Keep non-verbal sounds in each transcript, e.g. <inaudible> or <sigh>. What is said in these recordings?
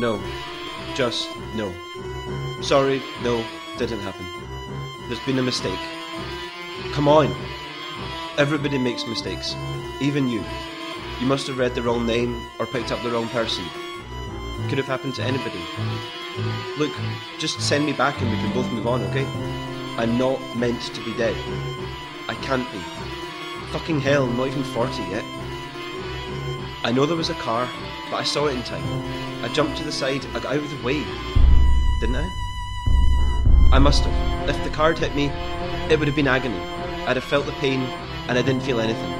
No. Just no. Sorry, no, didn't happen. There's been a mistake. Come on! Everybody makes mistakes. Even you. You must have read the wrong name or picked up the wrong person. Could have happened to anybody. Look, just send me back and we can both move on, okay? I'm not meant to be dead. I can't be. Fucking hell, I'm not even 40 yet. I know there was a car, but I saw it in time. I jumped to the side, I got out of the way. Didn't I? I must have. If the car had hit me, it would have been agony. I'd have felt the pain, and I didn't feel anything.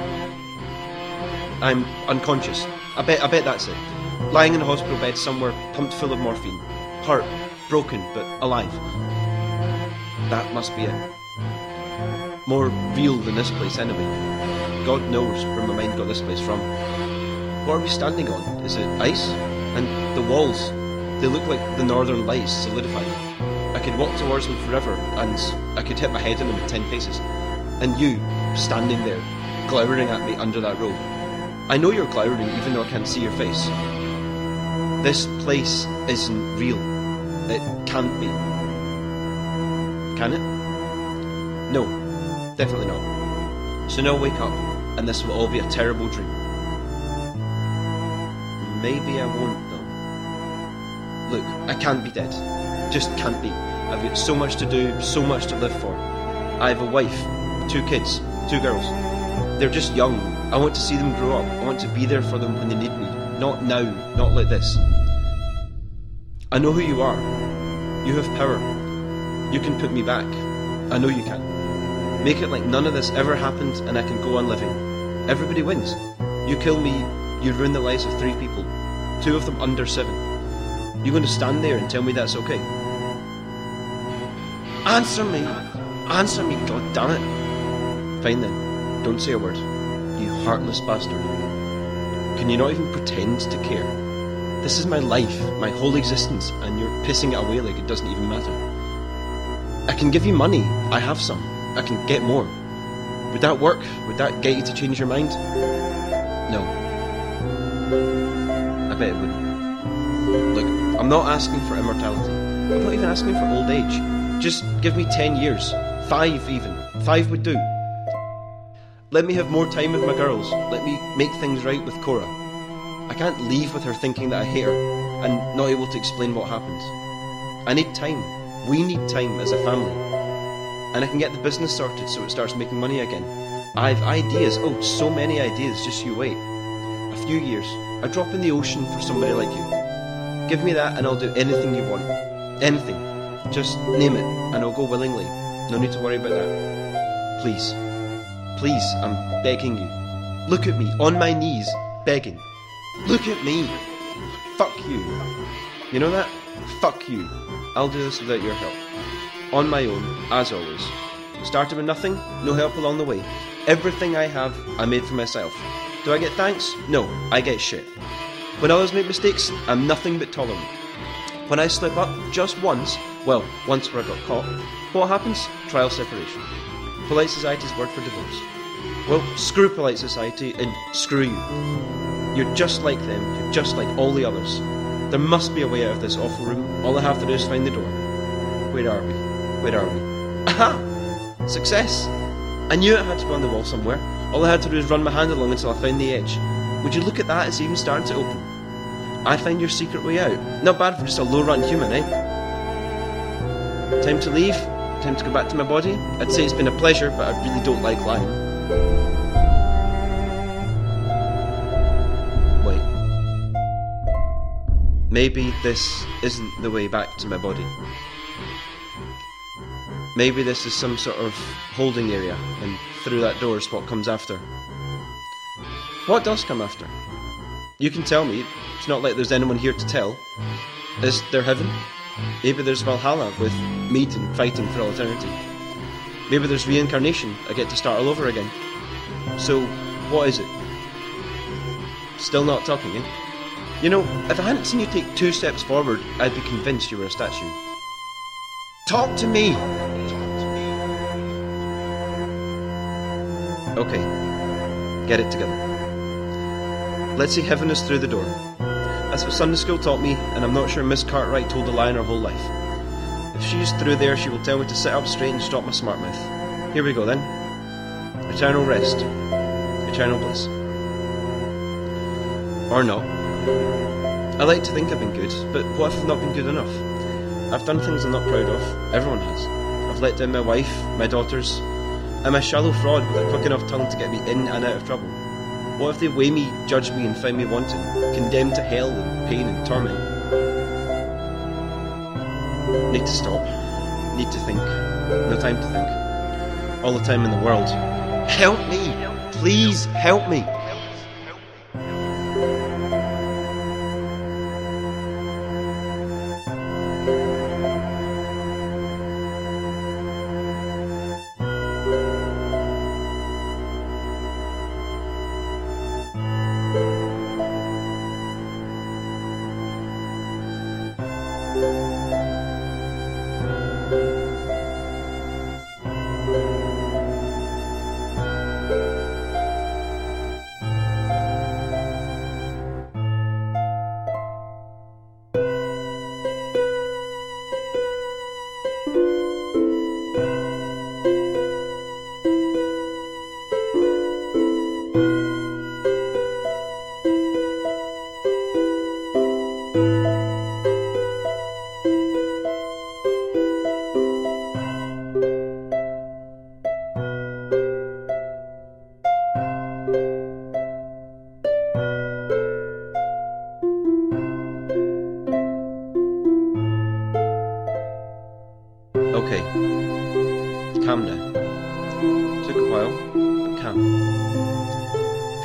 I'm unconscious. I bet, I bet that's it. Lying in a hospital bed somewhere, pumped full of morphine. Hurt, broken, but alive. That must be it. More real than this place, anyway. God knows where my mind got this place from. What are we standing on? Is it ice? And the walls, they look like the northern lights solidified. I could walk towards them forever, and I could hit my head on them in ten paces. And you, standing there, glowering at me under that robe. I know you're glowering even though I can't see your face. This place isn't real. It can't be. Can it? No, definitely not. So now wake up, and this will all be a terrible dream. Maybe I won't, though. Look, I can't be dead. Just can't be. I've got so much to do, so much to live for. I have a wife, two kids, two girls. They're just young. I want to see them grow up. I want to be there for them when they need me. Not now, not like this. I know who you are. You have power. You can put me back. I know you can. Make it like none of this ever happened and I can go on living. Everybody wins. You kill me, you ruin the lives of three people, two of them under seven. You're going to stand there and tell me that's okay? Answer me! Answer me, god damn it! Fine then, don't say a word. You heartless bastard. Can you not even pretend to care? This is my life, my whole existence, and you're pissing it away like it doesn't even matter. I can give you money, I have some. I can get more. Would that work? Would that get you to change your mind? No. I bet it wouldn't. Look, I'm not asking for immortality. I'm not even asking for old age. Just give me ten years. Five, even. Five would do. Let me have more time with my girls. Let me make things right with Cora. I can't leave with her thinking that I hate her and not able to explain what happened. I need time. We need time as a family. And I can get the business sorted so it starts making money again. I've ideas. Oh, so many ideas. Just you wait. A few years. A drop in the ocean for somebody like you. Give me that and I'll do anything you want. Anything. Just name it and I'll go willingly. No need to worry about that. Please. Please, I'm begging you. Look at me, on my knees, begging. Look at me. Fuck you. You know that? Fuck you. I'll do this without your help. On my own, as always. Started with nothing, no help along the way. Everything I have, I made for myself. Do I get thanks? No, I get shit. When others make mistakes, I'm nothing but tolerant. When I slip up just once, well, once where I got caught, what happens? Trial separation. Polite society's word for divorce. Well, screw polite society and screw you. You're just like them, you're just like all the others. There must be a way out of this awful room. All I have to do is find the door. Where are we? Where are we? <laughs> Aha! Success! I knew it had to be on the wall somewhere. All I had to do is run my hand along until I found the edge. Would you look at that? It's even starting to open. I find your secret way out. Not bad for just a low run human, eh? Time to leave? Time to go back to my body? I'd say it's been a pleasure, but I really don't like lying. Wait. Maybe this isn't the way back to my body. Maybe this is some sort of holding area, and through that door is what comes after. What does come after? You can tell me. It's not like there's anyone here to tell. Is there heaven? Maybe there's Valhalla with meat and fighting for all eternity. Maybe there's reincarnation. I get to start all over again. So, what is it? Still not talking, eh? You know, if I hadn't seen you take two steps forward, I'd be convinced you were a statue. Talk to me! Okay, get it together. Let's say heaven is through the door. That's what Sunday school taught me, and I'm not sure Miss Cartwright told a lie in her whole life. If she's through there, she will tell me to sit up straight and stop my smart mouth. Here we go then. Eternal rest. Eternal bliss. Or not. I like to think I've been good, but what if I've not been good enough? I've done things I'm not proud of. Everyone has. I've let down my wife, my daughters. I'm a shallow fraud with a quick enough tongue to get me in and out of trouble. What if they weigh me, judge me, and find me wanting, condemned to hell and pain and torment? Need to stop. Need to think. No time to think. All the time in the world. Help me! Please help me!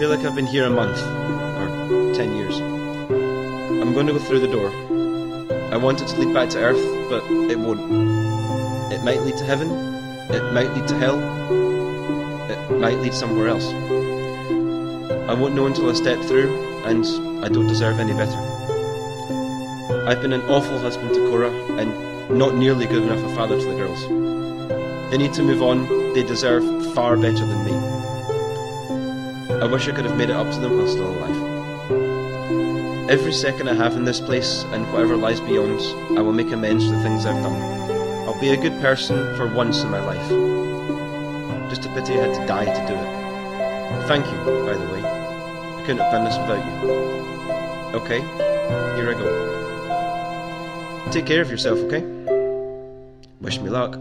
Feel like I've been here a month, or ten years. I'm going to go through the door. I want it to lead back to Earth, but it won't. It might lead to heaven, it might lead to hell, it might lead somewhere else. I won't know until I step through, and I don't deserve any better. I've been an awful husband to Cora, and not nearly good enough a father to the girls. They need to move on, they deserve far better than me. I wish I could have made it up to them while still alive. Every second I have in this place, and whatever lies beyond, I will make amends for the things I've done. I'll be a good person for once in my life. Just a pity I had to die to do it. Thank you, by the way. I couldn't have done this without you. Okay, here I go. Take care of yourself, okay? Wish me luck.